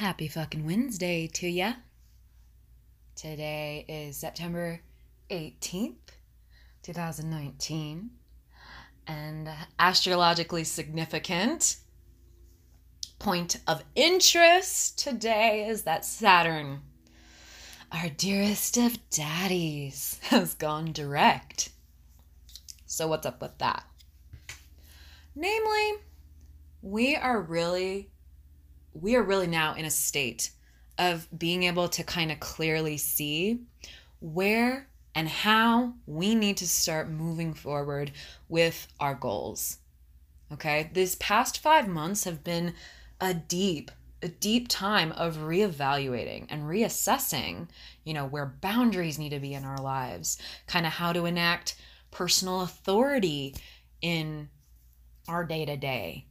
Happy fucking Wednesday to ya. Today is September 18th, 2019. And astrologically significant point of interest today is that Saturn, our dearest of daddies, has gone direct. So, what's up with that? Namely, we are really we are really now in a state of being able to kind of clearly see where and how we need to start moving forward with our goals. Okay? These past 5 months have been a deep a deep time of reevaluating and reassessing, you know, where boundaries need to be in our lives, kind of how to enact personal authority in our day to day.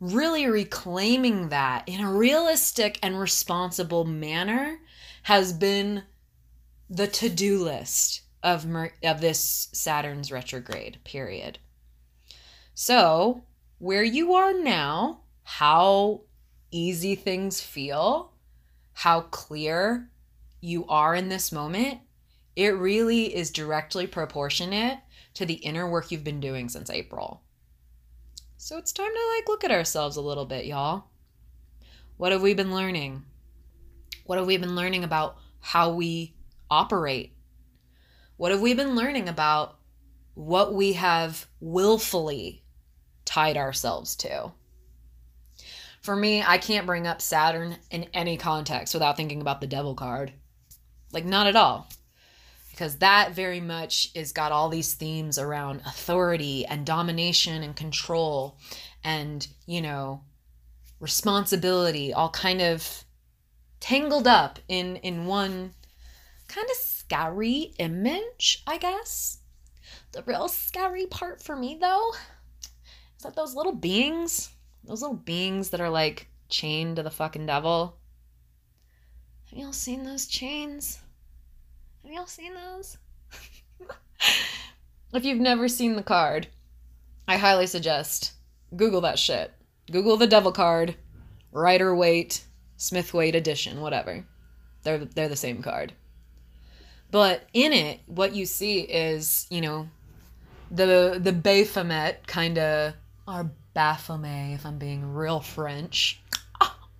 Really reclaiming that in a realistic and responsible manner has been the to do list of, Mer- of this Saturn's retrograde period. So, where you are now, how easy things feel, how clear you are in this moment, it really is directly proportionate to the inner work you've been doing since April. So it's time to like look at ourselves a little bit, y'all. What have we been learning? What have we been learning about how we operate? What have we been learning about what we have willfully tied ourselves to? For me, I can't bring up Saturn in any context without thinking about the devil card. Like, not at all because that very much is got all these themes around authority and domination and control and you know responsibility all kind of tangled up in in one kind of scary image i guess. The real scary part for me though is that those little beings those little beings that are like chained to the fucking devil. Have y'all seen those chains have y'all seen those? if you've never seen the card, I highly suggest Google that shit. Google the devil card, Rider Waite, Smith Waite edition, whatever. They're they're the same card. But in it, what you see is, you know, the the Baphomet kind of or Baphomet if I'm being real French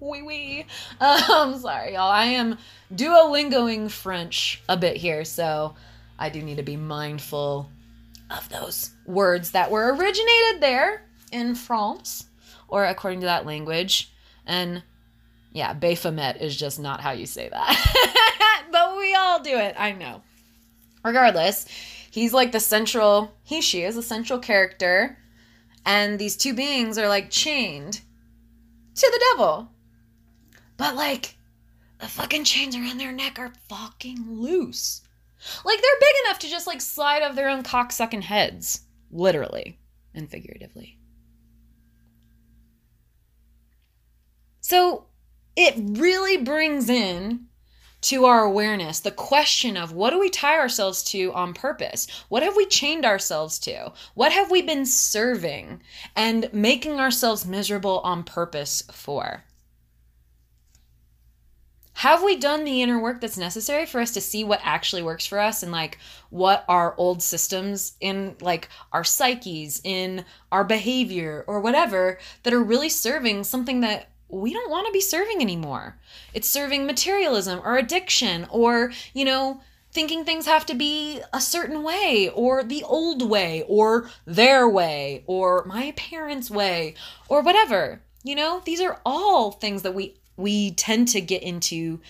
wee wee. Um, sorry, y'all. I am duolingoing French a bit here, so I do need to be mindful of those words that were originated there in France, or according to that language. And yeah, Baphomet is just not how you say that. but we all do it, I know. Regardless, he's like the central, he, she is the central character. And these two beings are like chained to the devil. But like, the fucking chains around their neck are fucking loose. Like they're big enough to just like slide off their own cocksucking heads, literally and figuratively. So it really brings in to our awareness the question of what do we tie ourselves to on purpose? What have we chained ourselves to? What have we been serving and making ourselves miserable on purpose for? Have we done the inner work that's necessary for us to see what actually works for us and like what our old systems in like our psyches in our behavior or whatever that are really serving something that we don't want to be serving anymore? It's serving materialism or addiction or you know thinking things have to be a certain way or the old way or their way or my parents way or whatever you know? These are all things that we we tend to get into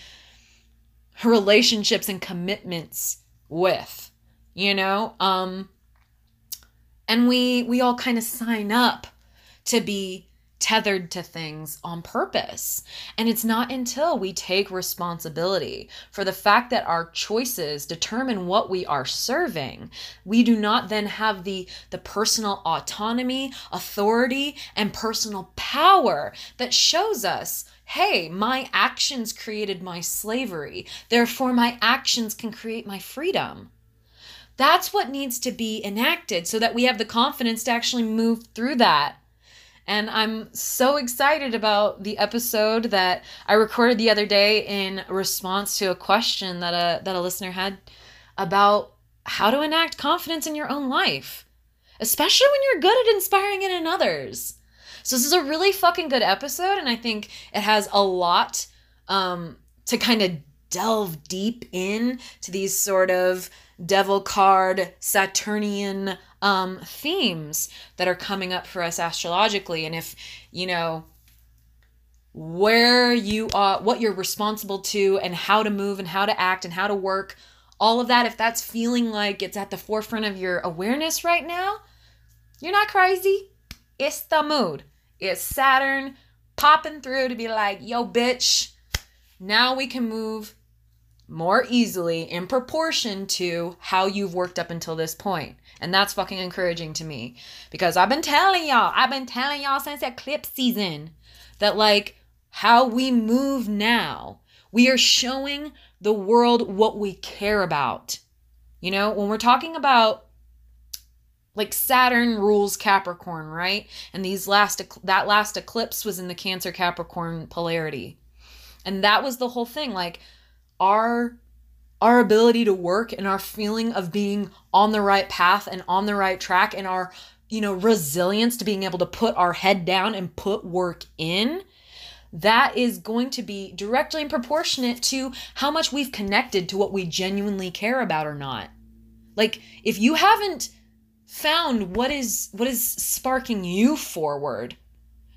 relationships and commitments with you know um and we we all kind of sign up to be tethered to things on purpose. And it's not until we take responsibility for the fact that our choices determine what we are serving, we do not then have the the personal autonomy, authority, and personal power that shows us hey, my actions created my slavery. Therefore, my actions can create my freedom. That's what needs to be enacted so that we have the confidence to actually move through that And I'm so excited about the episode that I recorded the other day in response to a question that a that a listener had about how to enact confidence in your own life, especially when you're good at inspiring it in others. So this is a really fucking good episode, and I think it has a lot um, to kind of delve deep in to these sort of devil card Saturnian um, themes that are coming up for us astrologically. And if, you know, where you are, what you're responsible to, and how to move, and how to act, and how to work, all of that, if that's feeling like it's at the forefront of your awareness right now, you're not crazy. It's the mood. It's Saturn popping through to be like, yo, bitch, now we can move more easily in proportion to how you've worked up until this point. And that's fucking encouraging to me because I've been telling y'all, I've been telling y'all since eclipse season that like how we move now, we are showing the world what we care about. You know, when we're talking about like Saturn rules Capricorn, right? And these last that last eclipse was in the Cancer Capricorn polarity. And that was the whole thing like our our ability to work and our feeling of being on the right path and on the right track and our you know resilience to being able to put our head down and put work in that is going to be directly proportionate to how much we've connected to what we genuinely care about or not like if you haven't found what is what is sparking you forward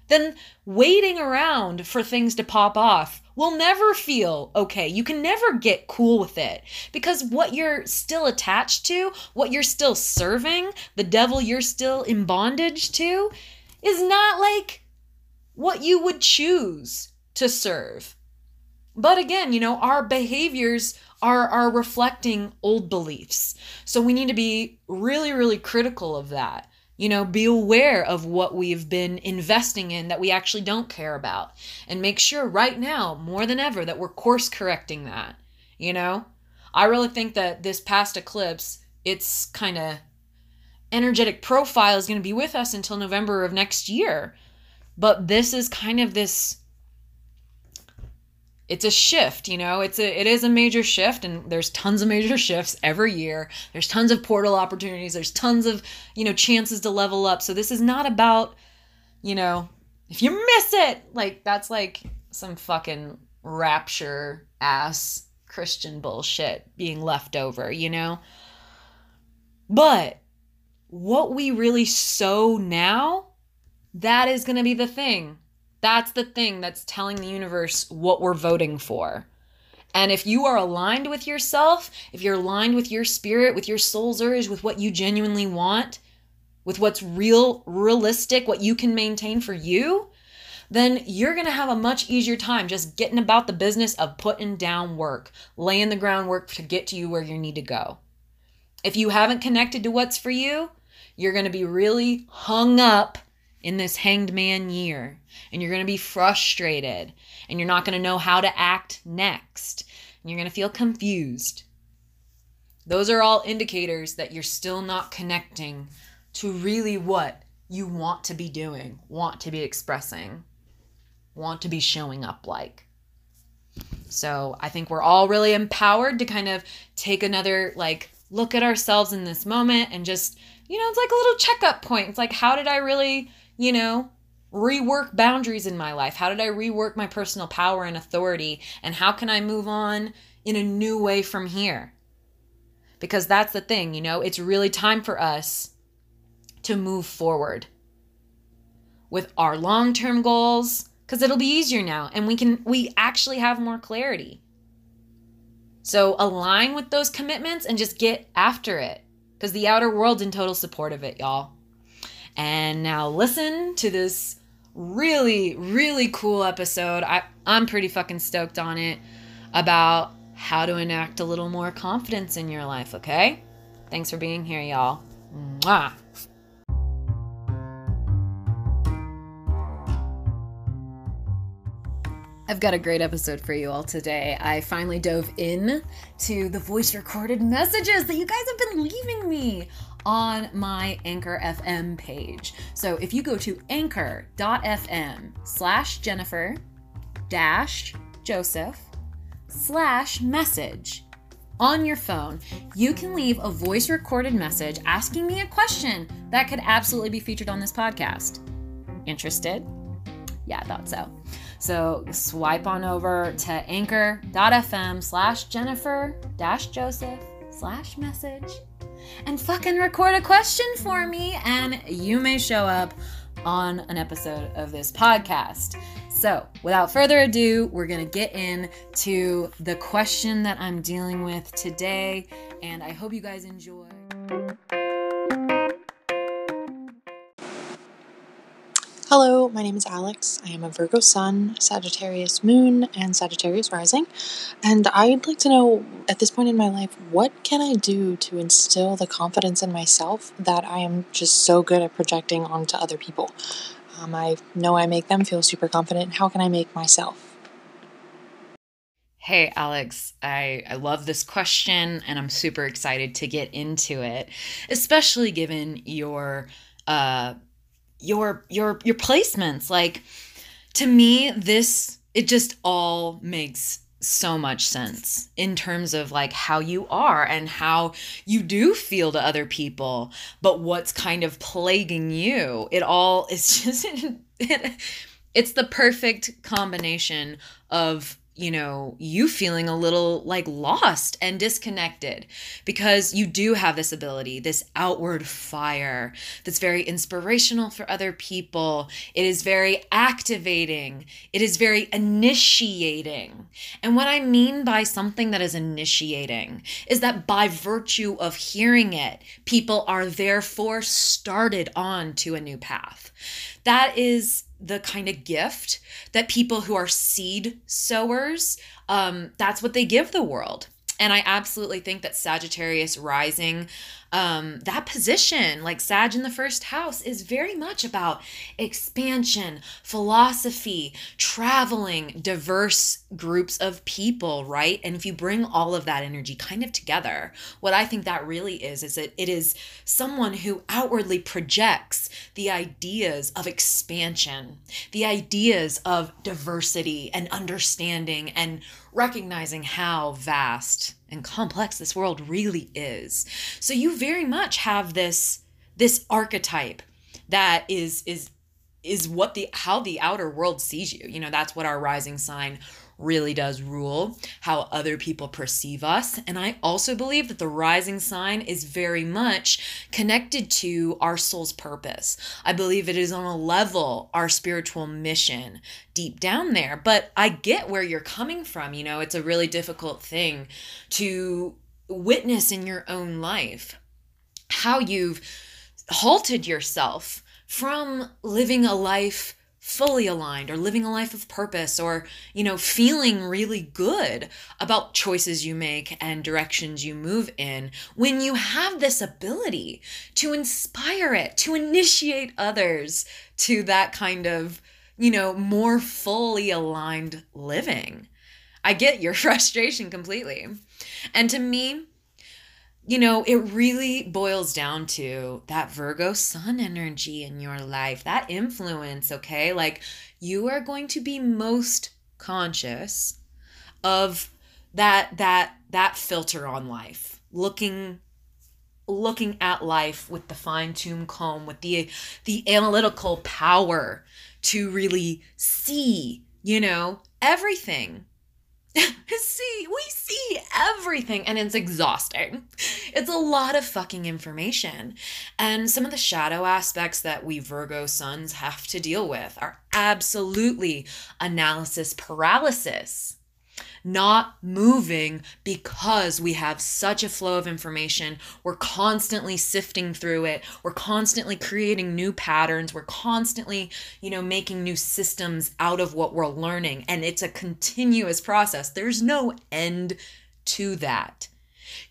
then waiting around for things to pop off will never feel okay. You can never get cool with it because what you're still attached to, what you're still serving, the devil you're still in bondage to, is not like what you would choose to serve. But again, you know, our behaviors are are reflecting old beliefs. So we need to be really really critical of that. You know, be aware of what we've been investing in that we actually don't care about. And make sure right now, more than ever, that we're course correcting that. You know? I really think that this past eclipse, its kind of energetic profile is going to be with us until November of next year. But this is kind of this it's a shift you know? It's a it is a major shift and there's tons of major shifts every year. There's tons of portal opportunities. There's tons of you know chances to level up. So this is not about you know if you miss it like that's like some fucking rapture ass christian bullshit being left over you know? But what we really sow now that is going to be the thing that's the thing that's telling the universe what we're voting for. And if you are aligned with yourself, if you're aligned with your spirit, with your soul's urge, with what you genuinely want, with what's real, realistic, what you can maintain for you, then you're going to have a much easier time just getting about the business of putting down work, laying the groundwork to get to you where you need to go. If you haven't connected to what's for you, you're going to be really hung up in this hanged man year and you're going to be frustrated and you're not going to know how to act next and you're going to feel confused. Those are all indicators that you're still not connecting to really what you want to be doing, want to be expressing, want to be showing up like. So I think we're all really empowered to kind of take another like look at ourselves in this moment and just, you know, it's like a little checkup point. It's like, how did I really you know, rework boundaries in my life? How did I rework my personal power and authority? And how can I move on in a new way from here? Because that's the thing, you know, it's really time for us to move forward with our long-term goals cuz it'll be easier now and we can we actually have more clarity. So align with those commitments and just get after it cuz the outer world's in total support of it, y'all. And now listen to this really, really cool episode. I, I'm pretty fucking stoked on it about how to enact a little more confidence in your life, okay? Thanks for being here, y'all. Mwah. I've got a great episode for you all today. I finally dove in to the voice recorded messages that you guys have been leaving me on my Anchor FM page. So if you go to anchor.fm slash Jennifer dash Joseph slash message on your phone, you can leave a voice recorded message asking me a question that could absolutely be featured on this podcast. Interested? Yeah, I thought so. So swipe on over to anchor.fm slash Jennifer dash Joseph slash message and fucking record a question for me, and you may show up on an episode of this podcast. So, without further ado, we're going to get into the question that I'm dealing with today, and I hope you guys enjoy. Hello, my name is Alex. I am a Virgo Sun, Sagittarius Moon, and Sagittarius Rising. And I'd like to know at this point in my life, what can I do to instill the confidence in myself that I am just so good at projecting onto other people? Um, I know I make them feel super confident. How can I make myself? Hey, Alex, I, I love this question and I'm super excited to get into it, especially given your uh, your your your placements. Like to me this it just all makes so much sense in terms of like how you are and how you do feel to other people but what's kind of plaguing you it all is just it, it's the perfect combination of you know, you feeling a little like lost and disconnected because you do have this ability, this outward fire that's very inspirational for other people. It is very activating, it is very initiating. And what I mean by something that is initiating is that by virtue of hearing it, people are therefore started on to a new path. That is the kind of gift that people who are seed sowers um, that's what they give the world. And I absolutely think that Sagittarius rising, um, that position, like Sag in the first house, is very much about expansion, philosophy, traveling, diverse groups of people, right? And if you bring all of that energy kind of together, what I think that really is, is that it is someone who outwardly projects the ideas of expansion, the ideas of diversity and understanding and recognizing how vast and complex this world really is. So you very much have this this archetype that is is is what the how the outer world sees you. You know, that's what our rising sign really does rule how other people perceive us. And I also believe that the rising sign is very much connected to our soul's purpose. I believe it is on a level our spiritual mission deep down there. But I get where you're coming from. You know, it's a really difficult thing to witness in your own life how you've halted yourself from living a life fully aligned or living a life of purpose or, you know, feeling really good about choices you make and directions you move in when you have this ability to inspire it, to initiate others to that kind of, you know, more fully aligned living. I get your frustration completely. And to me, you know, it really boils down to that Virgo sun energy in your life, that influence, okay? Like you are going to be most conscious of that that that filter on life. Looking looking at life with the fine-tuned comb with the the analytical power to really see, you know, everything see, we see everything and it's exhausting. It's a lot of fucking information. And some of the shadow aspects that we Virgo suns have to deal with are absolutely analysis paralysis not moving because we have such a flow of information. We're constantly sifting through it. We're constantly creating new patterns. We're constantly, you know, making new systems out of what we're learning. And it's a continuous process. There's no end to that.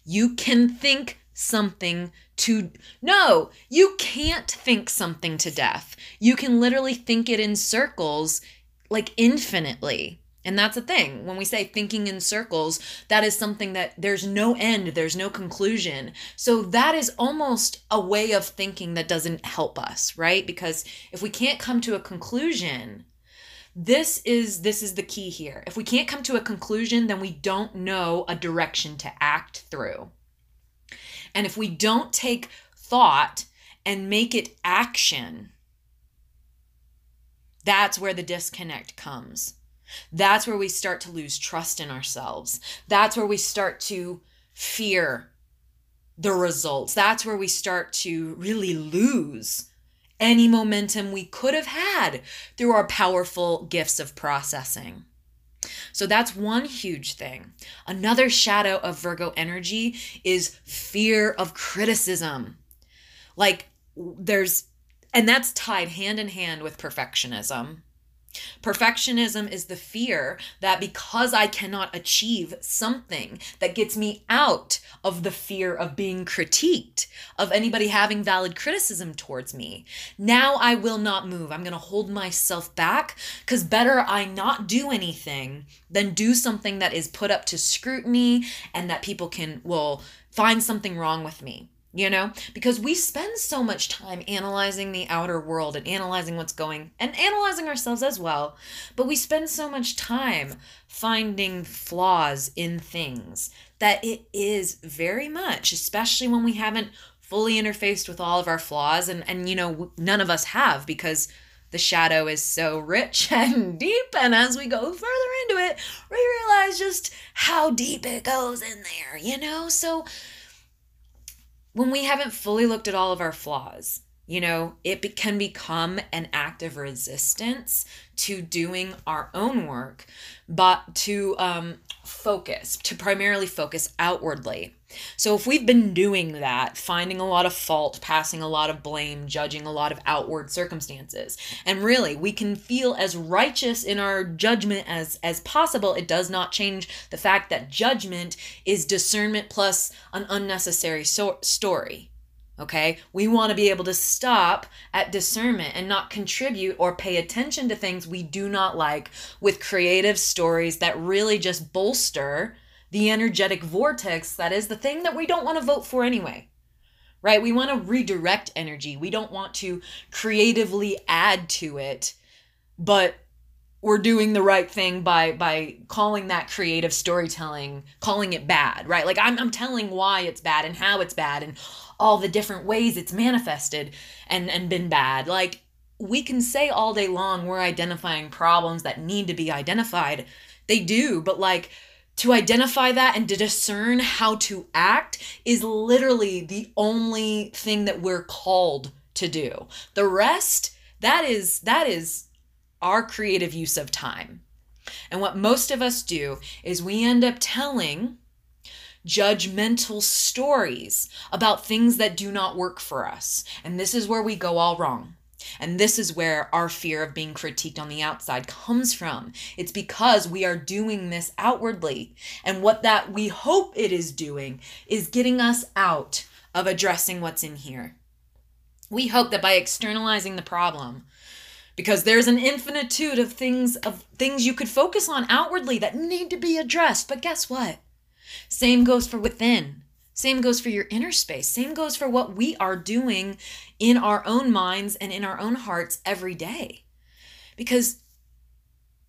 You can think something to no you can't think something to death you can literally think it in circles like infinitely And that's the thing. When we say thinking in circles, that is something that there's no end, there's no conclusion. So that is almost a way of thinking that doesn't help us, right? Because if we can't come to a conclusion, this is this is the key here. If we can't come to a conclusion, then we don't know a direction to act through. And if we don't take thought and make it action, that's where the disconnect comes that's where we start to lose trust in ourselves. That's where we start to fear the results. That's where we start to really lose any momentum we could have had through our powerful gifts of processing. So that's one huge thing. Another shadow of Virgo energy is fear of criticism. Like there's, and that's tied hand in hand with perfectionism. Perfectionism is the fear that because I cannot achieve something that gets me out of the fear of being critiqued, of anybody having valid criticism towards me, now I will not move. I'm going to hold myself back because better I not do anything than do something that is put up to scrutiny and that people can, will find something wrong with me you know? Because we spend so much time analyzing the outer world and analyzing what's going and analyzing ourselves as well but we spend so much time finding flaws in things that it is very much especially when we haven't fully interfaced with all of our flaws and and you know none of us have because the shadow is so rich and deep and as we go further into it we realize just how deep it goes in there you know? So when we haven't fully looked at all of our flaws, you know, it be- can become an act of resistance to doing our own work, but to um, focus, to primarily focus outwardly. So if we've been doing that, finding a lot of fault, passing a lot of blame, judging a lot of outward circumstances, and really we can feel as righteous in our judgment as as possible, it does not change the fact that judgment is discernment plus an unnecessary so- story. Okay? We want to be able to stop at discernment and not contribute or pay attention to things we do not like with creative stories that really just bolster the energetic vortex that is the thing that we don't want to vote for anyway. Right? We want to redirect energy. We don't want to creatively add to it, but we're doing the right thing by by calling that creative storytelling calling it bad right like I'm, I'm telling why it's bad and how it's bad and all the different ways it's manifested and and been bad like we can say all day long we're identifying problems that need to be identified they do but like to identify that and to discern how to act is literally the only thing that we're called to do. The rest, that is that is our creative use of time. And what most of us do is we end up telling judgmental stories about things that do not work for us. And this is where we go all wrong. And this is where our fear of being critiqued on the outside comes from. It's because we are doing this outwardly. And what that we hope it is doing is getting us out of addressing what's in here. We hope that by externalizing the problem, because there's an infinitude of things of things you could focus on outwardly that need to be addressed. But guess what? Same goes for within. Same goes for your inner space. Same goes for what we are doing in our own minds and in our own hearts every day. Because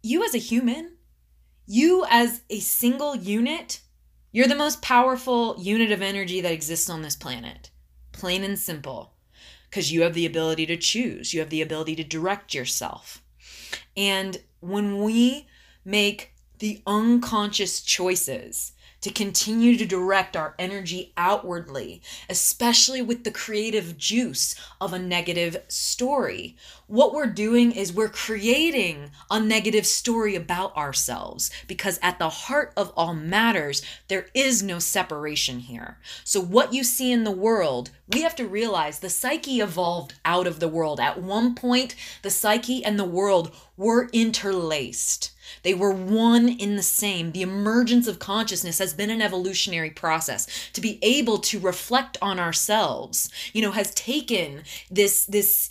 you, as a human, you, as a single unit, you're the most powerful unit of energy that exists on this planet. Plain and simple. Because you have the ability to choose, you have the ability to direct yourself. And when we make the unconscious choices to continue to direct our energy outwardly, especially with the creative juice of a negative story. What we're doing is we're creating a negative story about ourselves because at the heart of all matters, there is no separation here. So, what you see in the world, we have to realize the psyche evolved out of the world. At one point, the psyche and the world were interlaced. They were one in the same. The emergence of consciousness has been an evolutionary process. To be able to reflect on ourselves, you know, has taken this this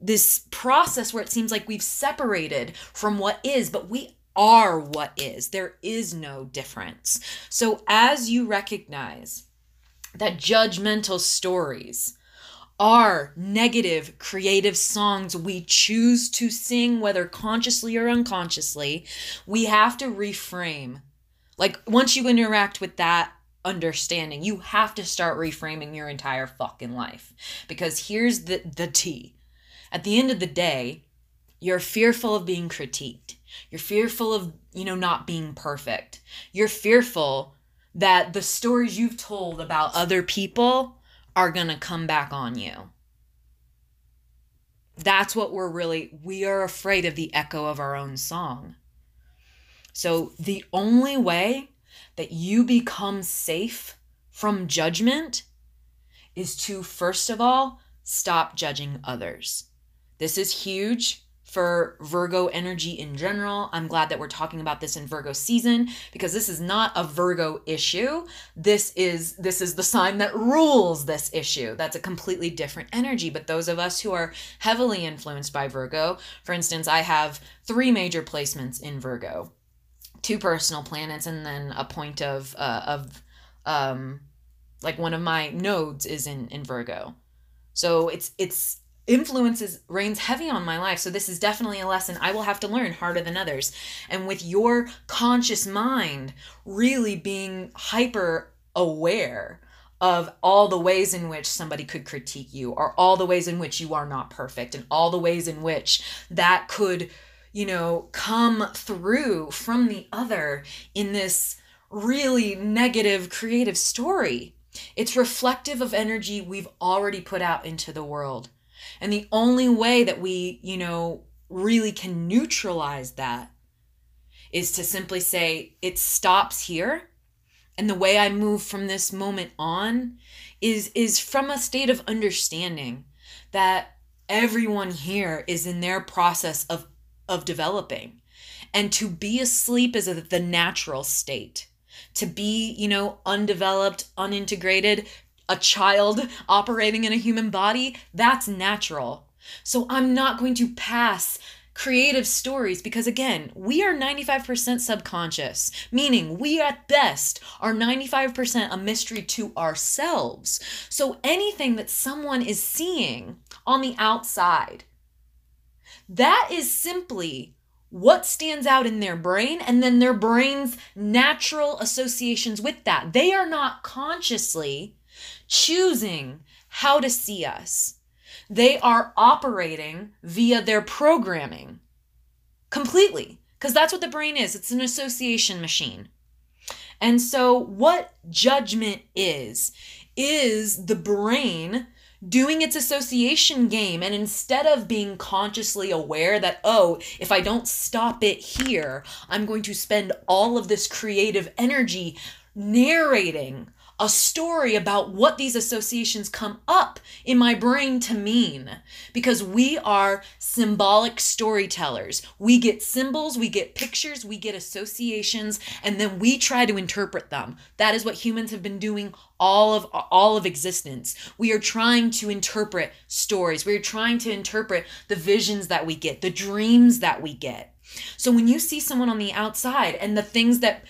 this process where it seems like we've separated from what is, but we are what is. There is no difference. So as you recognize that judgmental stories are negative creative songs we choose to sing, whether consciously or unconsciously, we have to reframe. Like, once you interact with that understanding, you have to start reframing your entire fucking life. Because here's the, the T. At the end of the day, you're fearful of being critiqued. You're fearful of, you know, not being perfect. You're fearful that the stories you've told about other people are going to come back on you. That's what we're really, we are afraid of the echo of our own song. So the only way that you become safe from judgment is to, first of all, stop judging others. This is huge for Virgo energy in general. I'm glad that we're talking about this in Virgo season because this is not a Virgo issue. This is this is the sign that rules this issue. That's a completely different energy, but those of us who are heavily influenced by Virgo, for instance, I have 3 major placements in Virgo. Two personal planets and then a point of uh, of um like one of my nodes is in in Virgo. So it's it's influences reigns heavy on my life. So this is definitely a lesson i will have to learn harder than others. And with your conscious mind really being hyper aware of all the ways in which somebody could critique you or all the ways in which you are not perfect and all the ways in which that could you know come through from the other in this really negative creative story. It's reflective of energy we've already put out into the world and the only way that we, you know, really can neutralize that is to simply say it stops here. And the way I move from this moment on is is from a state of understanding that everyone here is in their process of of developing. And to be asleep is a, the natural state. To be you know undeveloped unintegrated a child operating in a human body, that's natural. So I'm not going to pass creative stories because again, we are 95% subconscious, meaning we at best are 95% a mystery to ourselves. So anything that someone is seeing on the outside, that is simply what stands out in their brain and then their brain's natural associations with that. They are not consciously choosing how to see us. They are operating via their programming completely, because that's what the brain is it's an association machine. And so, what judgment is, is the brain doing its association game. And instead of being consciously aware that, oh, if I don't stop it here, I'm going to spend all of this creative energy narrating a story about what these associations come up in my brain to mean because we are symbolic storytellers. We get symbols, we get pictures, we get associations and then we try to interpret them. That is what humans have been doing all of all of existence. We are trying to interpret stories. We are trying to interpret the visions that we get, the dreams that we get. So when you see someone on the outside and the things that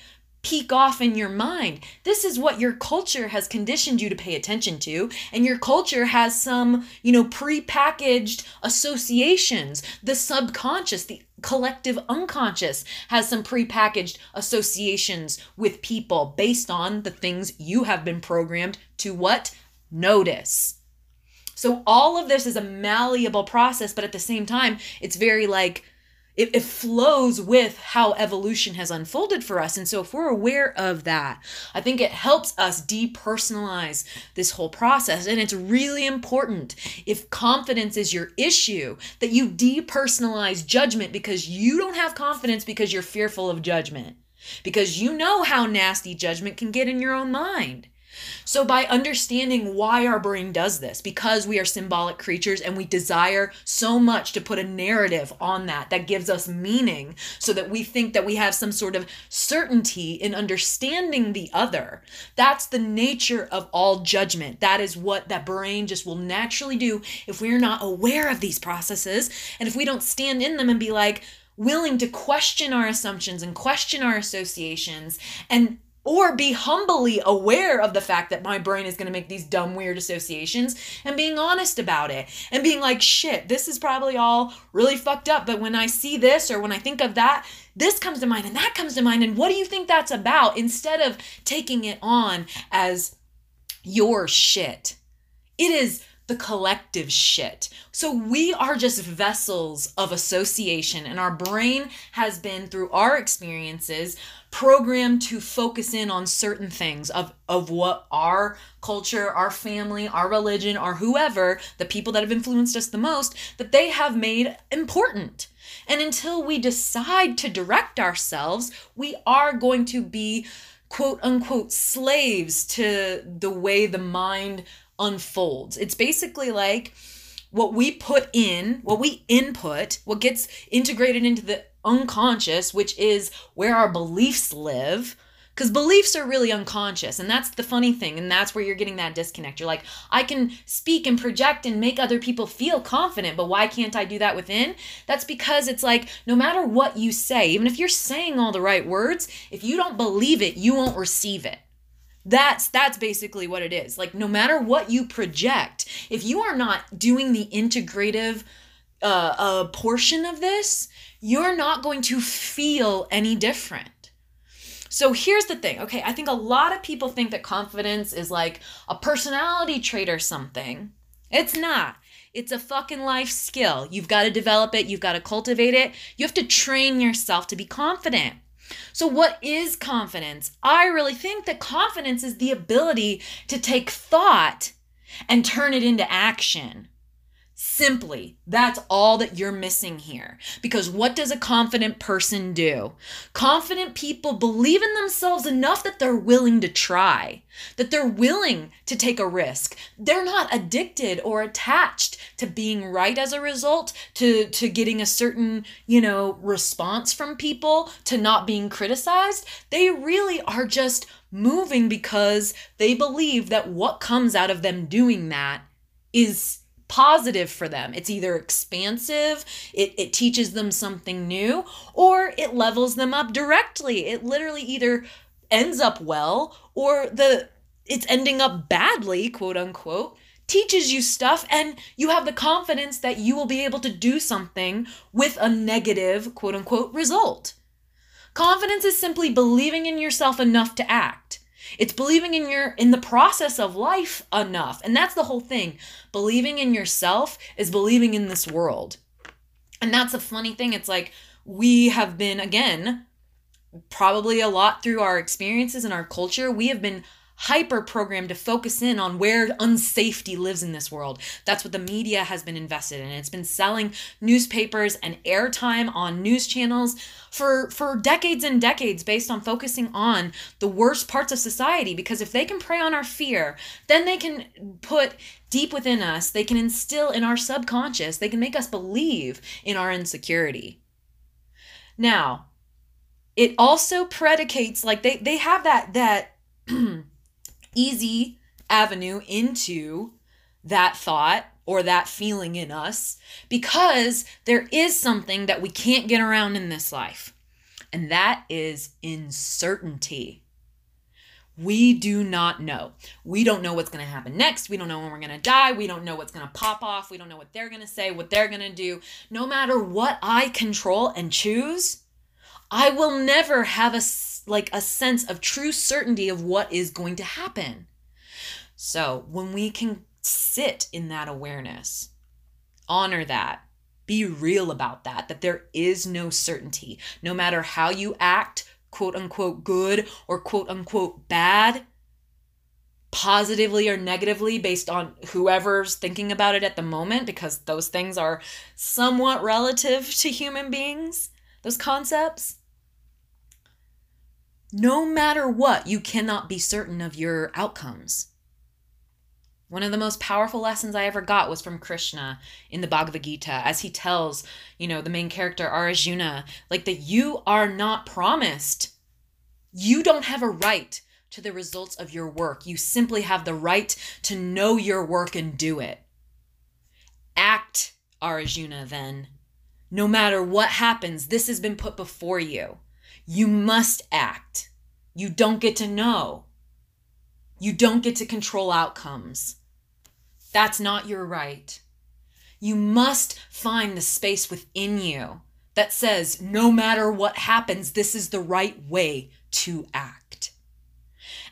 peek off in your mind. This is what your culture has conditioned you to pay attention to. And your culture has some, you know, pre-packaged associations. The subconscious, the collective unconscious has some pre-packaged associations with people based on the things you have been programmed to what? Notice. So all of this is a malleable process, but at the same time, it's very like it, it flows with how evolution has unfolded for us. And so, if we're aware of that, I think it helps us depersonalize this whole process. And it's really important if confidence is your issue that you depersonalize judgment because you don't have confidence because you're fearful of judgment. Because you know how nasty judgment can get in your own mind. So, by understanding why our brain does this, because we are symbolic creatures and we desire so much to put a narrative on that that gives us meaning, so that we think that we have some sort of certainty in understanding the other, that's the nature of all judgment. That is what that brain just will naturally do if we're not aware of these processes and if we don't stand in them and be like, willing to question our assumptions and question our associations and or be humbly aware of the fact that my brain is going to make these dumb weird associations and being honest about it and being like shit this is probably all really fucked up but when i see this or when i think of that this comes to mind and that comes to mind and what do you think that's about instead of taking it on as your shit it is the collective shit. So we are just vessels of association, and our brain has been, through our experiences, programmed to focus in on certain things of, of what our culture, our family, our religion, or whoever, the people that have influenced us the most, that they have made important. And until we decide to direct ourselves, we are going to be quote unquote slaves to the way the mind unfolds. It's basically like what we put in, what we input, what gets integrated into the unconscious, which is where our beliefs live. Because beliefs are really unconscious. And that's the funny thing. And that's where you're getting that disconnect. You're like, I can speak and project and make other people feel confident, but why can't I do that within? That's because it's like, no matter what you say, even if you're saying all the right words, if you don't believe it, you won't receive it. That's that's basically what it is. Like no matter what you project, if you are not doing the integrative uh, uh, portion of this, you're not going to feel any different. So here's the thing. Okay, I think a lot of people think that confidence is like a personality trait or something. It's not. It's a fucking life skill. You've got to develop it, you've got to cultivate it. You have to train yourself to be confident. So, what is confidence? I really think that confidence is the ability to take thought and turn it into action. Simply, that's all that you're missing here. Because what does a confident person do? Confident people believe in themselves enough that they're willing to try, that they're willing to take a risk. They're not addicted or attached to being right as a result, to, to getting a certain, you know, response from people, to not being criticized. They really are just moving because they believe that what comes out of them doing that is positive for them. It's either expansive, it, it teaches them something new, or it levels them up directly. It literally either ends up well or the it's ending up badly, quote unquote, teaches you stuff and you have the confidence that you will be able to do something with a negative, quote unquote, result. Confidence is simply believing in yourself enough to act. It's believing in your in the process of life enough. And that's the whole thing. Believing in yourself is believing in this world. And that's a funny thing. It's like we have been again probably a lot through our experiences and our culture, we have been hyper programmed to focus in on where unsafety lives in this world. That's what the media has been invested in. It's been selling newspapers and airtime on news channels for for decades and decades based on focusing on the worst parts of society because if they can prey on our fear, then they can put deep within us, they can instill in our subconscious, they can make us believe in our insecurity. Now, it also predicates like they they have that that easy avenue into that thought or that feeling in us because there is something that we can't get around in this life, and that is uncertainty. We do not know. We don't know what's going to happen next. We don't know when we're going to die. We don't know what's going to pop off. We don't know what they're going to say, what they're going to do. No matter what I control and choose, I will never have a like a sense of true certainty of what is going to happen. So, when we can sit in that awareness, honor that, be real about that, that there is no certainty. No matter how you act, quote unquote good or quote unquote bad, positively or negatively based on whoever's thinking about it at the moment, because those things are somewhat relative to human beings, those concepts no matter what, you cannot be certain of your outcomes. One of the most powerful lessons I ever got was from Krishna in the Bhagavad Gita, as he tells, you know, the main character Arjuna, like that you are not promised. You don't have a right to the results of your work. You simply have the right to know your work and do it. Act, Arjuna, then. no matter what happens, this has been put before you. You must act. You don't get to know. You don't get to control outcomes. That's not your right. You must find the space within you that says, no matter what happens, this is the right way to act.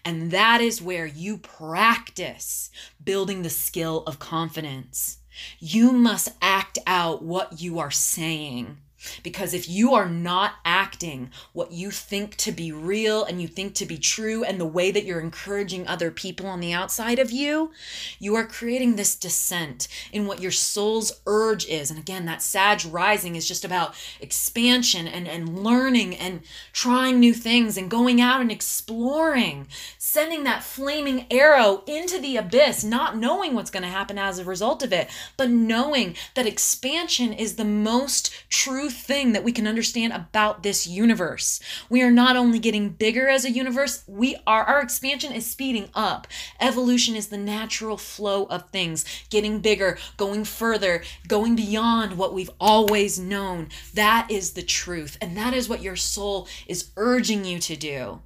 And that is where you practice building the skill of confidence. You must act out what you are saying. Because if you are not acting what you think to be real and you think to be true, and the way that you're encouraging other people on the outside of you, you are creating this descent in what your soul's urge is. And again, that Sag rising is just about expansion and, and learning and trying new things and going out and exploring, sending that flaming arrow into the abyss, not knowing what's going to happen as a result of it, but knowing that expansion is the most true thing that we can understand about this universe. We are not only getting bigger as a universe, we are our expansion is speeding up. Evolution is the natural flow of things, getting bigger, going further, going beyond what we've always known. That is the truth, and that is what your soul is urging you to do.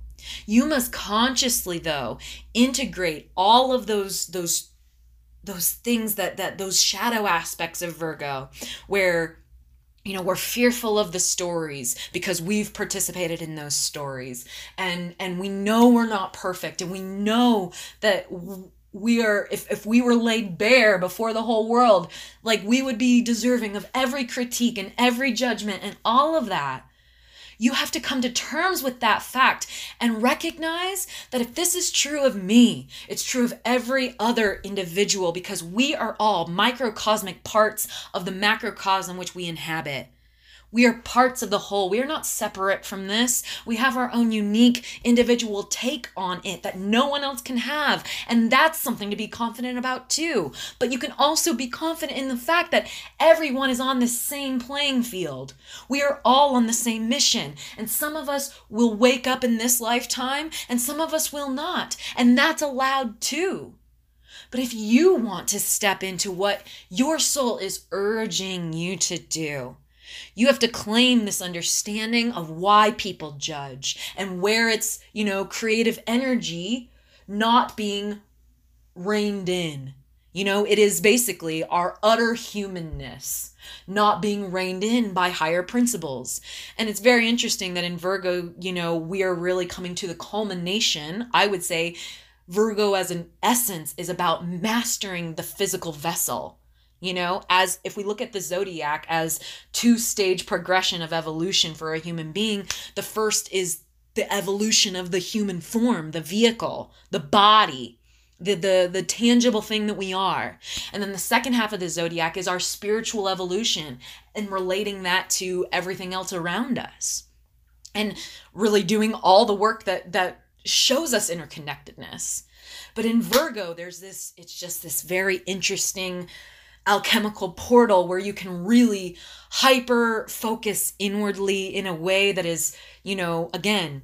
You must consciously though integrate all of those those those things that that those shadow aspects of Virgo where you know we're fearful of the stories because we've participated in those stories. And and we know we're not perfect and we know that we are if, if we were laid bare before the whole world like we would be deserving of every critique and every judgment and all of that you have to come to terms with that fact and recognize that if this is true of me, it's true of every other individual because we are all microcosmic parts of the macrocosm which we inhabit. We are parts of the whole. We are not separate from this. We have our own unique individual take on it that no one else can have. And that's something to be confident about too. But you can also be confident in the fact that everyone is on the same playing field. We are all on the same mission. And some of us will wake up in this lifetime and some of us will not. And that's allowed too. But if you want to step into what your soul is urging you to do, you have to claim this understanding of why people judge and where it's, you know, creative energy not being reined in. You know, it is basically our utter humanness not being reined in by higher principles. And it's very interesting that in Virgo, you know, we are really coming to the culmination. I would say Virgo as an essence is about mastering the physical vessel you know as if we look at the zodiac as two stage progression of evolution for a human being the first is the evolution of the human form the vehicle the body the the the tangible thing that we are. And then the second half of the zodiac is our spiritual evolution and relating that to everything else around us and really doing all the work that that shows us interconnectedness. But in virgo there's this it's just this very interesting alchemical portal where you can really hyper focus inwardly in a way that is, you know, again,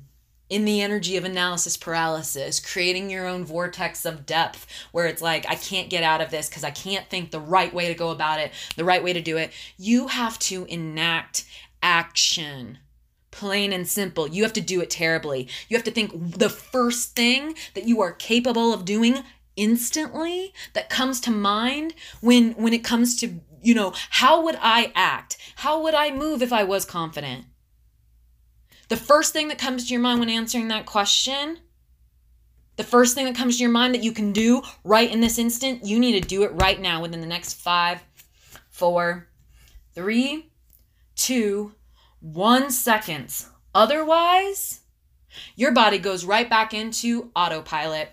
in the energy of analysis paralysis, creating your own vortex of depth where it's like, I can't get out of this because I can't think the right way to go about it, the right way to do it. You have to enact action. Plain and simple. You have to do it terribly. You have to think the first thing that you are capable of doing instantly that comes to mind when when it comes to you know how would i act? How would i move if i was confident? The first thing that comes to your mind when answering that question the first thing that comes to your mind that you can do right in this instant you need to do it right now within the next five four three two one seconds. Otherwise your body goes right back into autopilot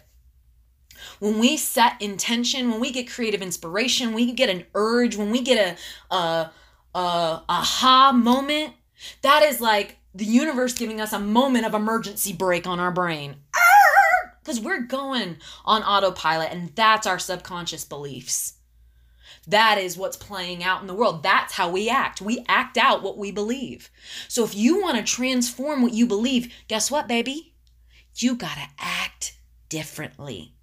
when we set intention, when we get creative inspiration, we get an urge, when we get a, a, a aha moment, that is like the universe giving us a moment of emergency brake on our brain. Because we're going on autopilot, and that's our subconscious beliefs. That is what's playing out in the world. That's how we act. We act out what we believe. So if you want to transform what you believe, guess what, baby? You got to act differently.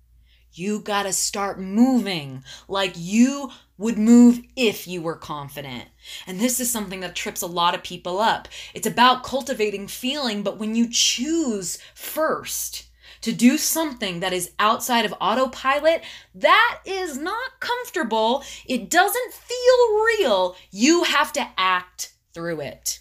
You got to start moving like you would move if you were confident. And this is something that trips a lot of people up. It's about cultivating feeling, but when you choose first, to do something that is outside of autopilot, that is not comfortable. It doesn't feel real. You have to act through it.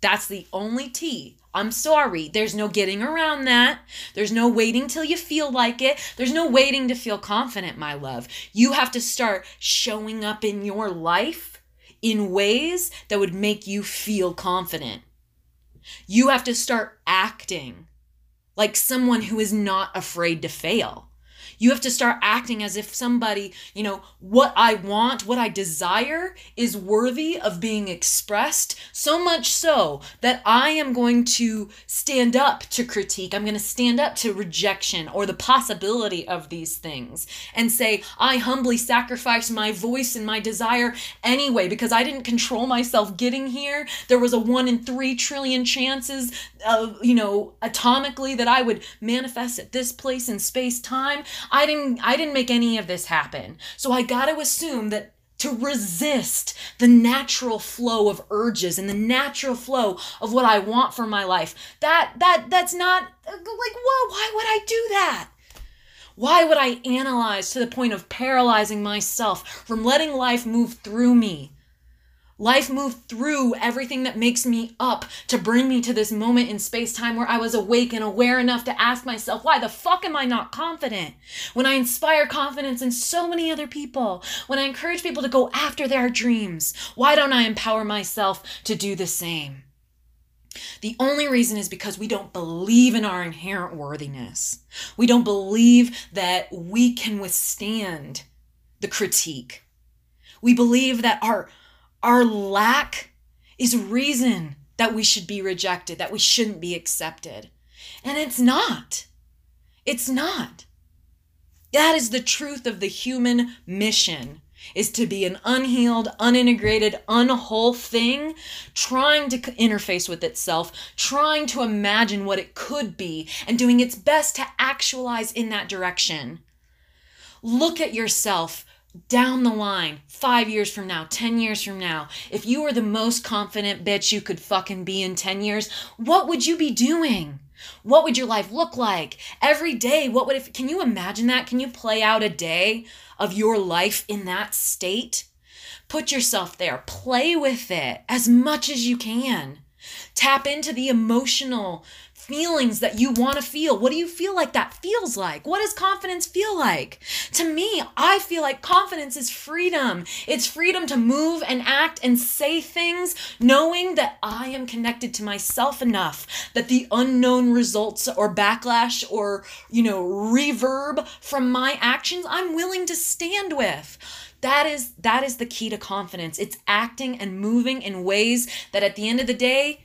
That's the only T. I'm sorry. There's no getting around that. There's no waiting till you feel like it. There's no waiting to feel confident, my love. You have to start showing up in your life in ways that would make you feel confident. You have to start acting like someone who is not afraid to fail. You have to start acting as if somebody, you know, what I want, what I desire is worthy of being expressed, so much so that I am going to stand up to critique. I'm going to stand up to rejection or the possibility of these things and say, I humbly sacrifice my voice and my desire anyway because I didn't control myself getting here. There was a one in three trillion chances of, you know, atomically that I would manifest at this place in space time. I didn't I didn't make any of this happen. So I got to assume that to resist the natural flow of urges and the natural flow of what I want for my life. That that that's not like whoa, why would I do that? Why would I analyze to the point of paralyzing myself from letting life move through me? Life moved through everything that makes me up to bring me to this moment in space time where I was awake and aware enough to ask myself, why the fuck am I not confident? When I inspire confidence in so many other people, when I encourage people to go after their dreams, why don't I empower myself to do the same? The only reason is because we don't believe in our inherent worthiness. We don't believe that we can withstand the critique. We believe that our our lack is reason that we should be rejected, that we shouldn't be accepted. And it's not. It's not. That is the truth of the human mission is to be an unhealed, unintegrated, unwhole thing, trying to interface with itself, trying to imagine what it could be, and doing its best to actualize in that direction. Look at yourself down the line, five years from now, 10 years from now, if you were the most confident bitch you could fucking be in 10 years, what would you be doing? What would your life look like? Every day, what would if can you imagine that? Can you play out a day of your life in that state? Put yourself there, play with it as much as you can. Tap into the emotional feelings that you want to feel. What do you feel like that feels like? What does confidence feel like? To me, I feel like confidence is freedom. It's freedom to move and act and say things knowing that I am connected to myself enough that the unknown results or backlash or, you know, reverb from my actions, I'm willing to stand with that is that is the key to confidence it's acting and moving in ways that at the end of the day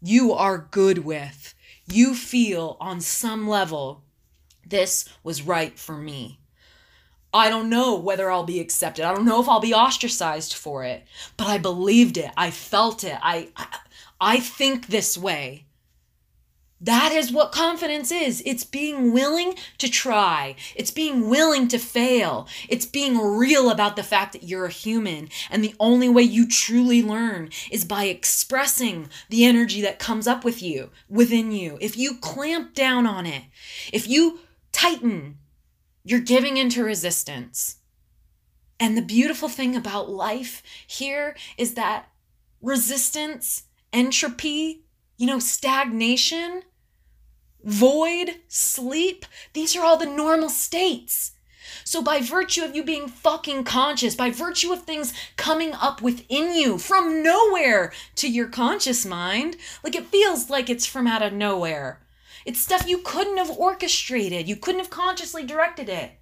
you are good with you feel on some level this was right for me. I don't know whether I'll be accepted. I don't know if I'll be ostracized for it, but I believed it. I felt it. I I, I think this way. That is what confidence is. It's being willing to try. It's being willing to fail. It's being real about the fact that you're a human. And the only way you truly learn is by expressing the energy that comes up with you, within you. If you clamp down on it, if you tighten, you're giving into resistance. And the beautiful thing about life here is that resistance, entropy, you know, stagnation, void, sleep, these are all the normal states. So, by virtue of you being fucking conscious, by virtue of things coming up within you from nowhere to your conscious mind, like it feels like it's from out of nowhere. It's stuff you couldn't have orchestrated, you couldn't have consciously directed it.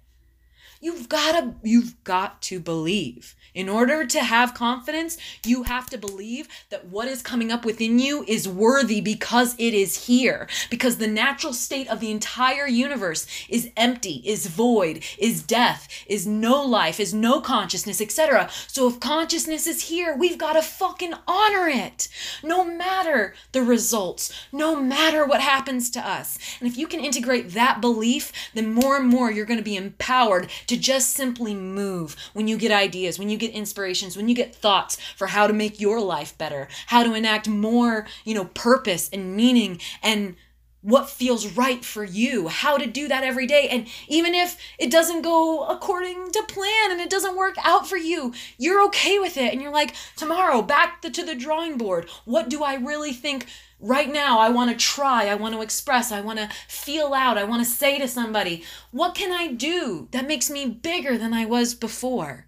You've got to you've got to believe. In order to have confidence, you have to believe that what is coming up within you is worthy because it is here. Because the natural state of the entire universe is empty, is void, is death, is no life, is no consciousness, etc. So if consciousness is here, we've got to fucking honor it. No matter the results, no matter what happens to us. And if you can integrate that belief, then more and more you're going to be empowered to just simply move when you get ideas, when you get inspirations, when you get thoughts for how to make your life better, how to enact more, you know, purpose and meaning and what feels right for you, how to do that every day. And even if it doesn't go according to plan and it doesn't work out for you, you're okay with it. And you're like, tomorrow, back to the drawing board. What do I really think right now I want to try, I want to express, I want to feel out, I want to say to somebody, what can I do that makes me bigger than I was before?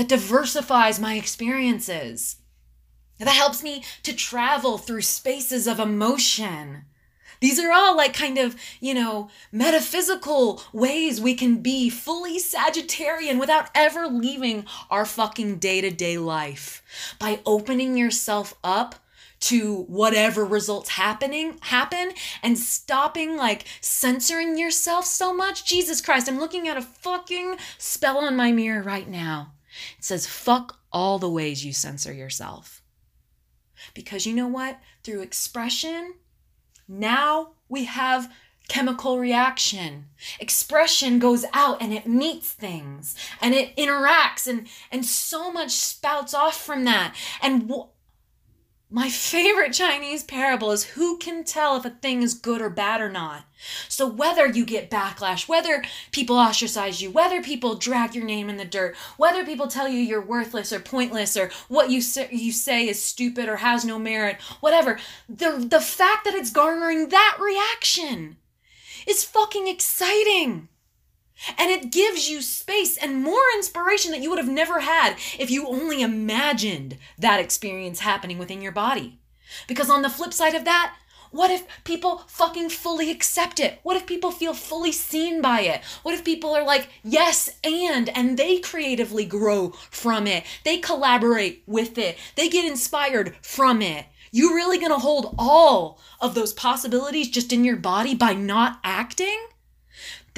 That diversifies my experiences. That helps me to travel through spaces of emotion. These are all like kind of, you know, metaphysical ways we can be fully Sagittarian without ever leaving our fucking day to day life. By opening yourself up to whatever results happening happen and stopping like censoring yourself so much. Jesus Christ, I'm looking at a fucking spell on my mirror right now. It says fuck all the ways you censor yourself. Because you know what? Through expression, now we have chemical reaction. Expression goes out and it meets things and it interacts and and so much spouts off from that. And w- my favorite Chinese parable is who can tell if a thing is good or bad or not? So, whether you get backlash, whether people ostracize you, whether people drag your name in the dirt, whether people tell you you're worthless or pointless or what you say, you say is stupid or has no merit, whatever, the, the fact that it's garnering that reaction is fucking exciting. And it gives you space and more inspiration that you would have never had if you only imagined that experience happening within your body. Because on the flip side of that, what if people fucking fully accept it? What if people feel fully seen by it? What if people are like, yes, and, and they creatively grow from it? They collaborate with it. They get inspired from it. You really gonna hold all of those possibilities just in your body by not acting?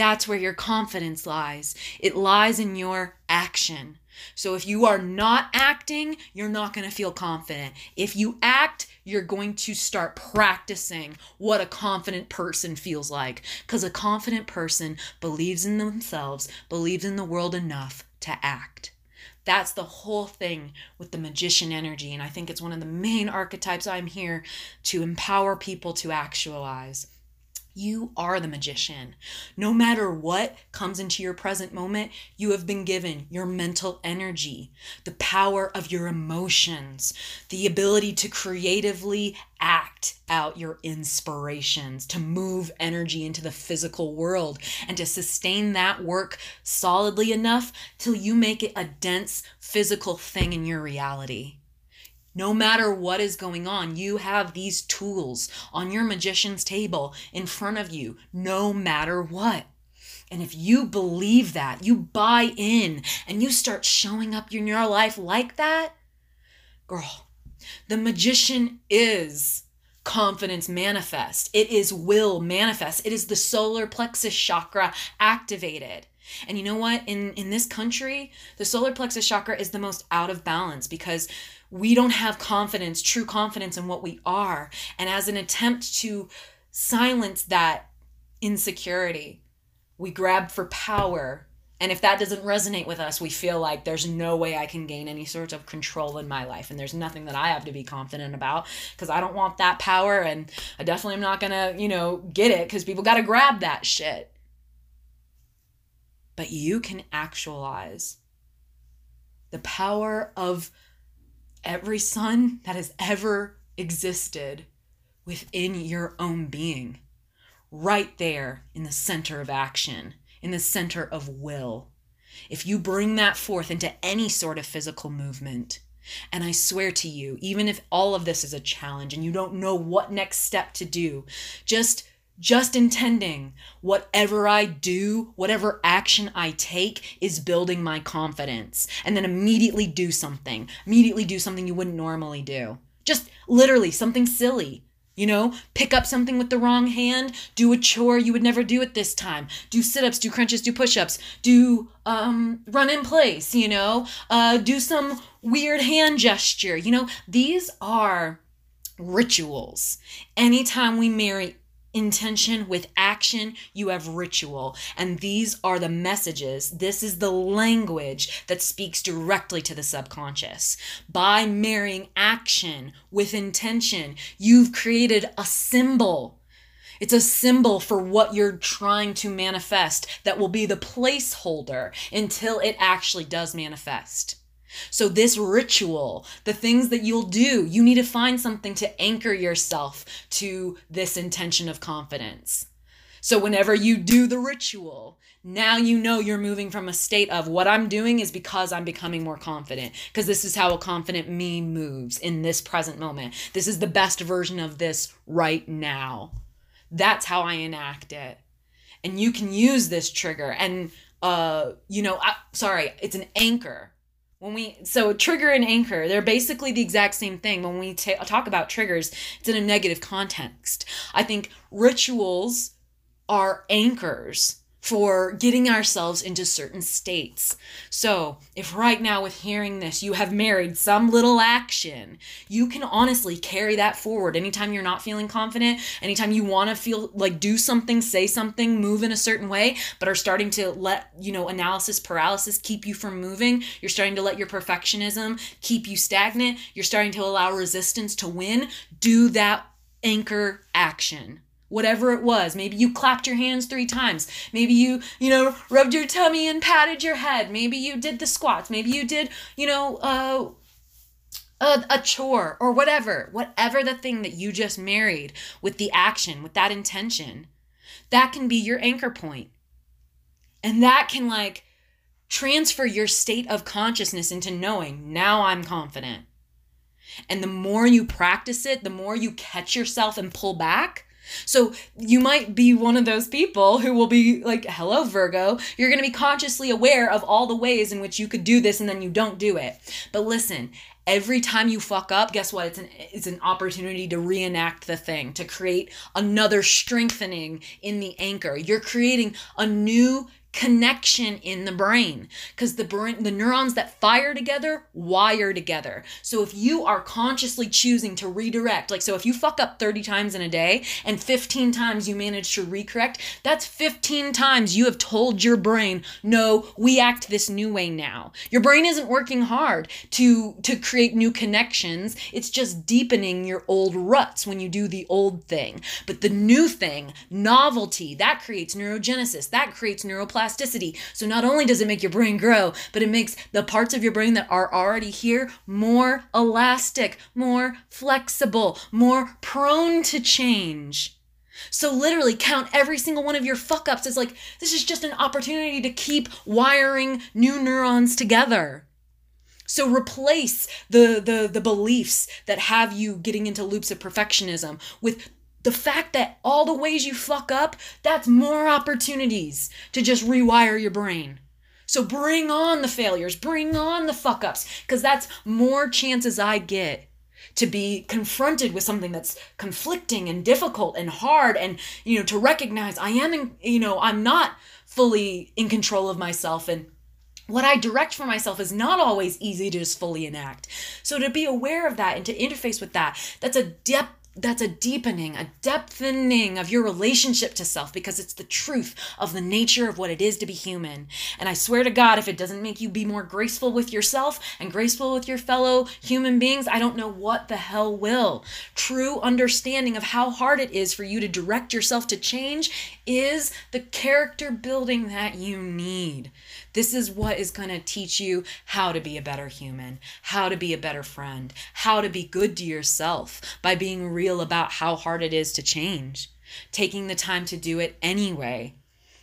That's where your confidence lies. It lies in your action. So if you are not acting, you're not going to feel confident. If you act, you're going to start practicing what a confident person feels like. Because a confident person believes in themselves, believes in the world enough to act. That's the whole thing with the magician energy. And I think it's one of the main archetypes I'm here to empower people to actualize. You are the magician. No matter what comes into your present moment, you have been given your mental energy, the power of your emotions, the ability to creatively act out your inspirations, to move energy into the physical world, and to sustain that work solidly enough till you make it a dense physical thing in your reality. No matter what is going on, you have these tools on your magician's table in front of you, no matter what. And if you believe that, you buy in, and you start showing up in your life like that, girl, the magician is confidence manifest. It is will manifest. It is the solar plexus chakra activated. And you know what? In in this country, the solar plexus chakra is the most out of balance because we don't have confidence, true confidence in what we are. And as an attempt to silence that insecurity, we grab for power. And if that doesn't resonate with us, we feel like there's no way I can gain any sort of control in my life. And there's nothing that I have to be confident about because I don't want that power. And I definitely am not going to, you know, get it because people got to grab that shit. But you can actualize the power of every sun that has ever existed within your own being, right there in the center of action, in the center of will. If you bring that forth into any sort of physical movement, and I swear to you, even if all of this is a challenge and you don't know what next step to do, just just intending whatever I do, whatever action I take is building my confidence. And then immediately do something. Immediately do something you wouldn't normally do. Just literally something silly. You know, pick up something with the wrong hand, do a chore you would never do at this time, do sit ups, do crunches, do push ups, do um, run in place, you know, uh, do some weird hand gesture. You know, these are rituals. Anytime we marry intention with action, you have ritual. And these are the messages. This is the language that speaks directly to the subconscious. By marrying action with intention, you've created a symbol. It's a symbol for what you're trying to manifest that will be the placeholder until it actually does manifest. So, this ritual, the things that you'll do, you need to find something to anchor yourself to this intention of confidence. So, whenever you do the ritual, now you know you're moving from a state of what I'm doing is because I'm becoming more confident. Because this is how a confident me moves in this present moment. This is the best version of this right now. That's how I enact it. And you can use this trigger. And, uh, you know, I, sorry, it's an anchor when we so trigger and anchor they're basically the exact same thing. When we t- talk about triggers it's in a negative context. I think rituals are anchors for getting ourselves into certain states. So, if right now with hearing this, you have married some little action, you can honestly carry that forward anytime you're not feeling confident, anytime you want to feel like do something, say something, move in a certain way, but are starting to let, you know, analysis paralysis keep you from moving. You're starting to let your perfectionism keep you stagnant. You're starting to allow resistance to win. Do that anchor action whatever it was. Maybe you clapped your hands three times. Maybe you, you know, rubbed your tummy and patted your head. Maybe you did the squats. Maybe you did, you know, uh, a, a chore or whatever. Whatever the thing that you just married with the action, with that intention, that can be your anchor point. And that can like transfer your state of consciousness into knowing now I'm confident. And the more you practice it, the more you catch yourself and pull back, so you might be one of those people who will be like, hello, Virgo. You're going to be consciously aware of all the ways in which you could do this and then you don't do it. But listen, every time you fuck up guess what it's an it's an opportunity to reenact the thing to create another strengthening in the anchor you're creating a new connection in the brain because the brain the neurons that fire together wire together. So if you are consciously choosing to redirect like so if you fuck up 30 times in a day and 15 times you manage to recorrect that's 15 times you have told your brain no we act this new way now. Your brain isn't working hard to to create new connections. It's just deepening your old ruts when you do the old thing. But the new thing novelty that creates neurogenesis that creates neuroplasticity neuroplasticity. So not only does it make your brain grow, but it makes the parts of your brain that are already here more elastic, more flexible, more prone to change. So literally count every single one of your fuck ups as like this is just an opportunity to keep wiring new neurons together. So replace the the the beliefs that have you getting into loops of perfectionism with the fact that all the ways you fuck up, that's more opportunities to just rewire your brain. So bring on the failures, bring on the fuck ups, because that's more chances I get to be confronted with something that's conflicting and difficult and hard and you know to recognize I am in, you know I'm not fully in control of myself and what I direct for myself is not always easy to just fully enact. So to be aware of that and to interface with that, that's a depth that's a deepening, a depthening of your relationship to self because it's the truth of the nature of what it is to be human. And I swear to God, if it doesn't make you be more graceful with yourself and graceful with your fellow human beings, I don't know what the hell will. True understanding of how hard it is for you to direct yourself to change is the character building that you need. This is what is going to teach you how to be a better human, how to be a better friend, how to be good to yourself by being real about how hard it is to change, taking the time to do it anyway.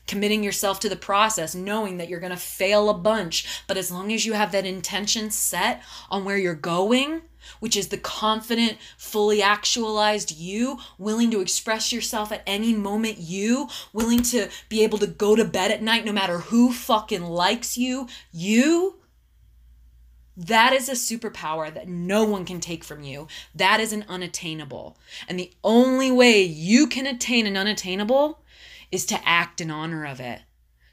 Committing yourself to the process, knowing that you're gonna fail a bunch, but as long as you have that intention set on where you're going, which is the confident, fully actualized you, willing to express yourself at any moment you, willing to be able to go to bed at night no matter who fucking likes you, you. That is a superpower that no one can take from you. That is an unattainable. And the only way you can attain an unattainable is to act in honor of it.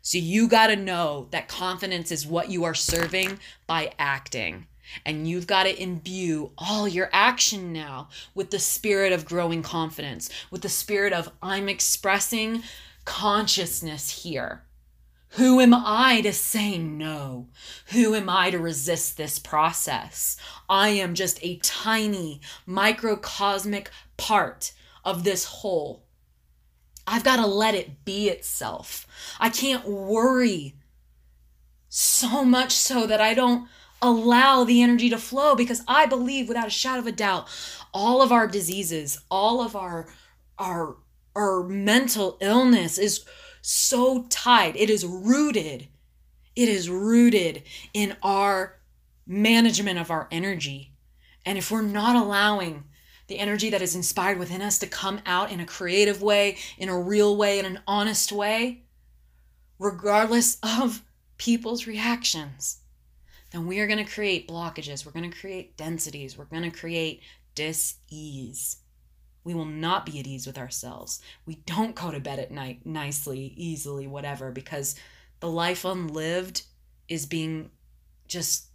So you got to know that confidence is what you are serving by acting. And you've got to imbue all your action now with the spirit of growing confidence, with the spirit of I'm expressing consciousness here. Who am I to say no? Who am I to resist this process? I am just a tiny microcosmic part of this whole. I've got to let it be itself. I can't worry so much so that I don't allow the energy to flow because I believe without a shadow of a doubt all of our diseases, all of our our our mental illness is so tied. It is rooted. It is rooted in our management of our energy. And if we're not allowing the energy that is inspired within us to come out in a creative way, in a real way, in an honest way, regardless of people's reactions, then we are going to create blockages. We're going to create densities. We're going to create dis ease. We will not be at ease with ourselves. We don't go to bed at night nicely, easily, whatever, because the life unlived is being just,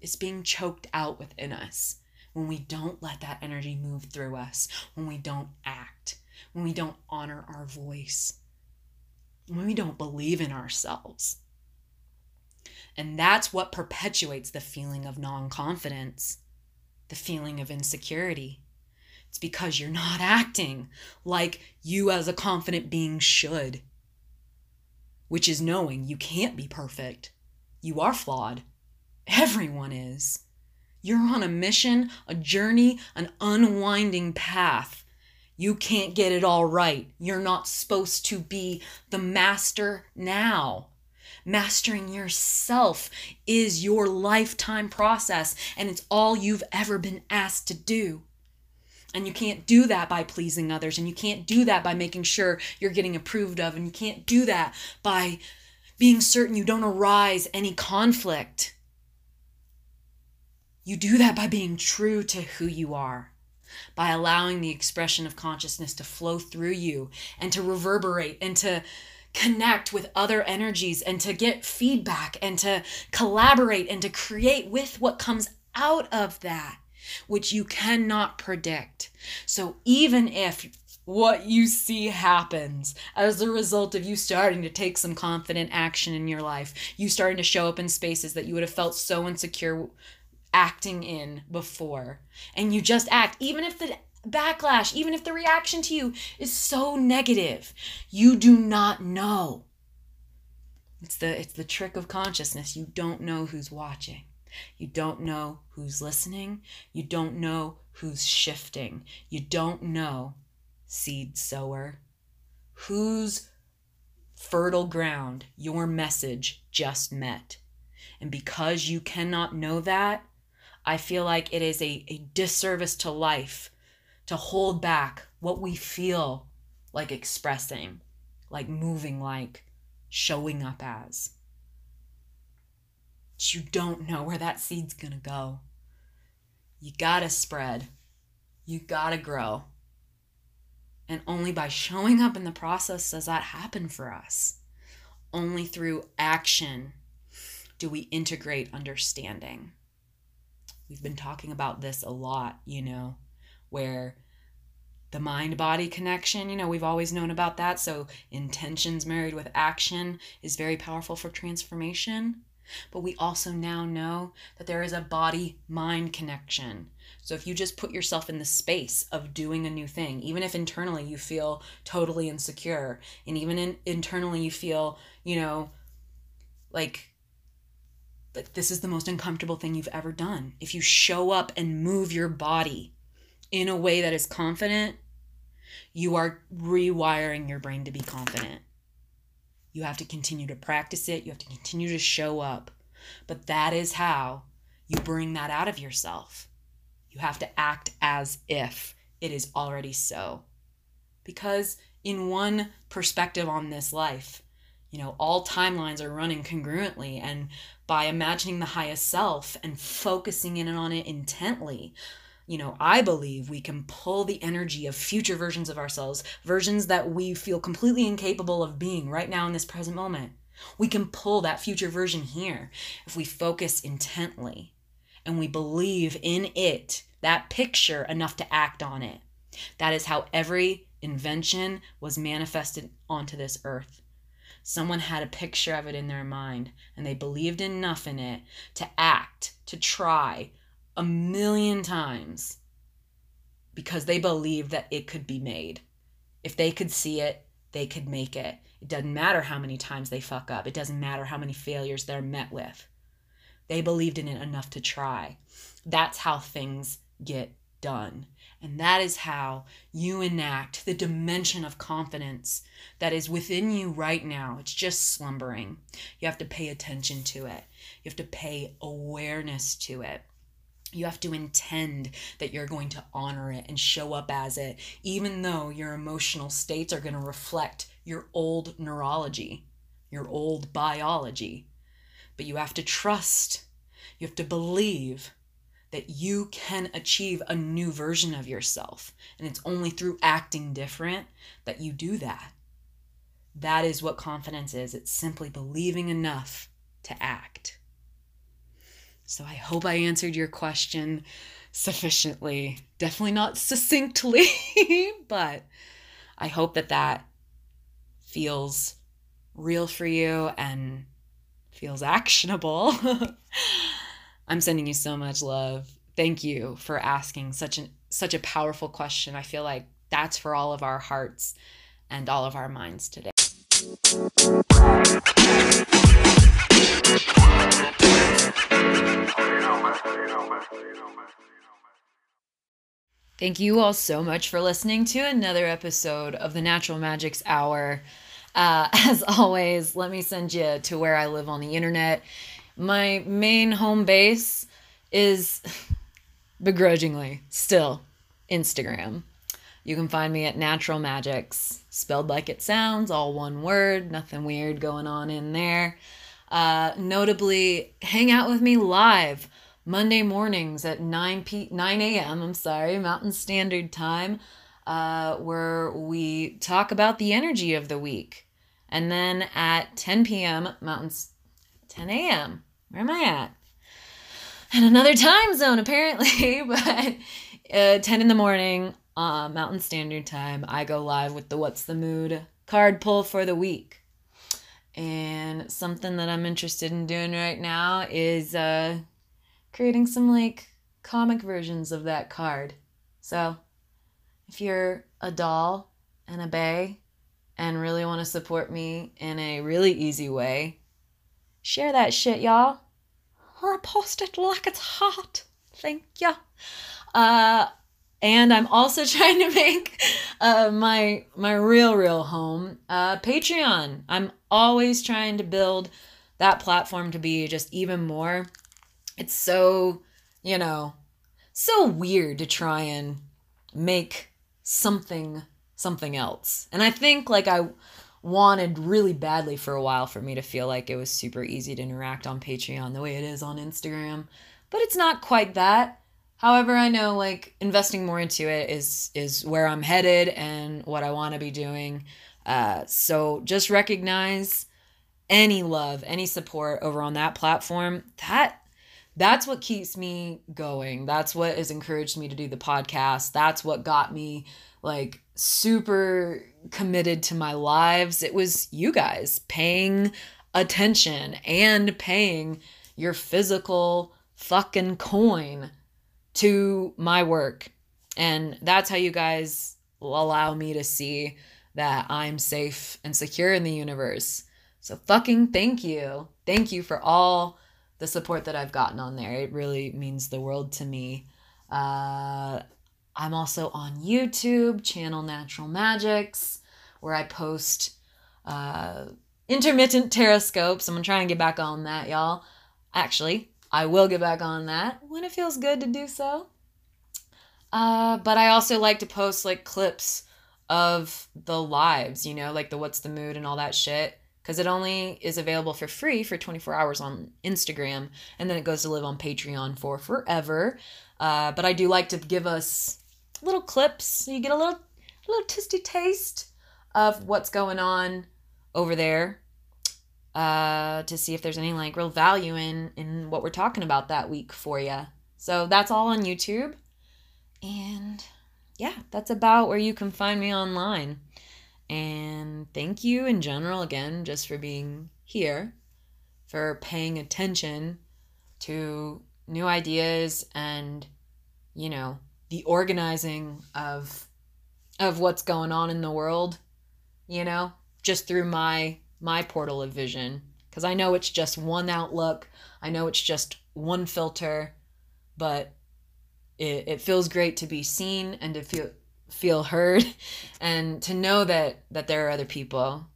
it's being choked out within us when we don't let that energy move through us, when we don't act, when we don't honor our voice, when we don't believe in ourselves. And that's what perpetuates the feeling of non confidence, the feeling of insecurity. It's because you're not acting like you, as a confident being, should, which is knowing you can't be perfect. You are flawed. Everyone is. You're on a mission, a journey, an unwinding path. You can't get it all right. You're not supposed to be the master now. Mastering yourself is your lifetime process, and it's all you've ever been asked to do. And you can't do that by pleasing others, and you can't do that by making sure you're getting approved of, and you can't do that by being certain you don't arise any conflict. You do that by being true to who you are, by allowing the expression of consciousness to flow through you and to reverberate and to connect with other energies and to get feedback and to collaborate and to create with what comes out of that, which you cannot predict. So even if what you see happens as a result of you starting to take some confident action in your life, you starting to show up in spaces that you would have felt so insecure acting in before, and you just act, even if the backlash, even if the reaction to you is so negative, you do not know. It's the it's the trick of consciousness. You don't know who's watching. You don't know who's listening. You don't know who's shifting. You don't know, seed sower, whose fertile ground your message just met. And because you cannot know that, I feel like it is a, a disservice to life to hold back what we feel like expressing, like moving like, showing up as. But you don't know where that seed's gonna go. You gotta spread, you gotta grow. And only by showing up in the process does that happen for us. Only through action do we integrate understanding. We've been talking about this a lot, you know, where the mind body connection, you know, we've always known about that. So, intentions married with action is very powerful for transformation. But we also now know that there is a body mind connection. So, if you just put yourself in the space of doing a new thing, even if internally you feel totally insecure, and even in, internally you feel, you know, like like this is the most uncomfortable thing you've ever done. If you show up and move your body in a way that is confident, you are rewiring your brain to be confident. You have to continue to practice it, you have to continue to show up. But that is how you bring that out of yourself. You have to act as if it is already so. Because, in one perspective on this life, you know, all timelines are running congruently. And by imagining the highest self and focusing in on it intently, you know, I believe we can pull the energy of future versions of ourselves, versions that we feel completely incapable of being right now in this present moment. We can pull that future version here if we focus intently and we believe in it, that picture, enough to act on it. That is how every invention was manifested onto this earth. Someone had a picture of it in their mind and they believed enough in it to act, to try a million times because they believed that it could be made. If they could see it, they could make it. It doesn't matter how many times they fuck up, it doesn't matter how many failures they're met with. They believed in it enough to try. That's how things get done. And that is how you enact the dimension of confidence that is within you right now. It's just slumbering. You have to pay attention to it, you have to pay awareness to it. You have to intend that you're going to honor it and show up as it, even though your emotional states are going to reflect your old neurology, your old biology. But you have to trust, you have to believe that you can achieve a new version of yourself. And it's only through acting different that you do that. That is what confidence is it's simply believing enough to act. So I hope I answered your question sufficiently. Definitely not succinctly, but I hope that that feels real for you and feels actionable. I'm sending you so much love. Thank you for asking such an such a powerful question. I feel like that's for all of our hearts and all of our minds today. Thank you all so much for listening to another episode of the Natural Magics Hour. Uh, as always, let me send you to where I live on the internet. My main home base is begrudgingly still Instagram. You can find me at Natural Magics, spelled like it sounds, all one word, nothing weird going on in there. Uh, notably, hang out with me live Monday mornings at 9 p 9 a.m. I'm sorry, Mountain Standard Time, uh, where we talk about the energy of the week, and then at 10 p.m. Mountain 10 a.m. Where am I at? And another time zone apparently, but uh, 10 in the morning, uh, Mountain Standard Time, I go live with the What's the Mood card pull for the week. And something that I'm interested in doing right now is uh, creating some like comic versions of that card. So if you're a doll and a bay and really want to support me in a really easy way, share that shit, y'all. Or post it like it's hot. Thank ya. Uh, and I'm also trying to make uh, my my real real home uh, Patreon. I'm always trying to build that platform to be just even more. It's so you know so weird to try and make something something else. And I think like I wanted really badly for a while for me to feel like it was super easy to interact on Patreon the way it is on Instagram, but it's not quite that. However, I know like investing more into it is is where I'm headed and what I want to be doing. Uh, so just recognize any love, any support over on that platform. That that's what keeps me going. That's what has encouraged me to do the podcast. That's what got me like super committed to my lives. It was you guys paying attention and paying your physical fucking coin to my work. And that's how you guys allow me to see that I'm safe and secure in the universe. So fucking thank you. Thank you for all the support that I've gotten on there. It really means the world to me. Uh, I'm also on YouTube, channel Natural Magics, where I post uh, intermittent tarotscopes. I'm gonna try and get back on that, y'all. Actually, I will get back on that when it feels good to do so. Uh, but I also like to post like clips of the lives, you know, like the what's the mood and all that shit. Because it only is available for free for 24 hours on Instagram, and then it goes to live on Patreon for forever. Uh, but I do like to give us little clips you get a little, a little tasty taste of what's going on over there uh, to see if there's any like real value in in what we're talking about that week for you. So that's all on YouTube. And yeah, that's about where you can find me online. And thank you in general again just for being here, for paying attention to new ideas and you know, the organizing of of what's going on in the world, you know, just through my my portal of vision because I know it's just one outlook. I know it's just one filter, but it, it feels great to be seen and to feel feel heard and to know that that there are other people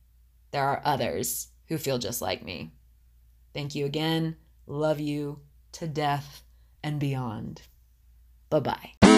there are others who feel just like me. Thank you again. Love you to death and beyond. Bye bye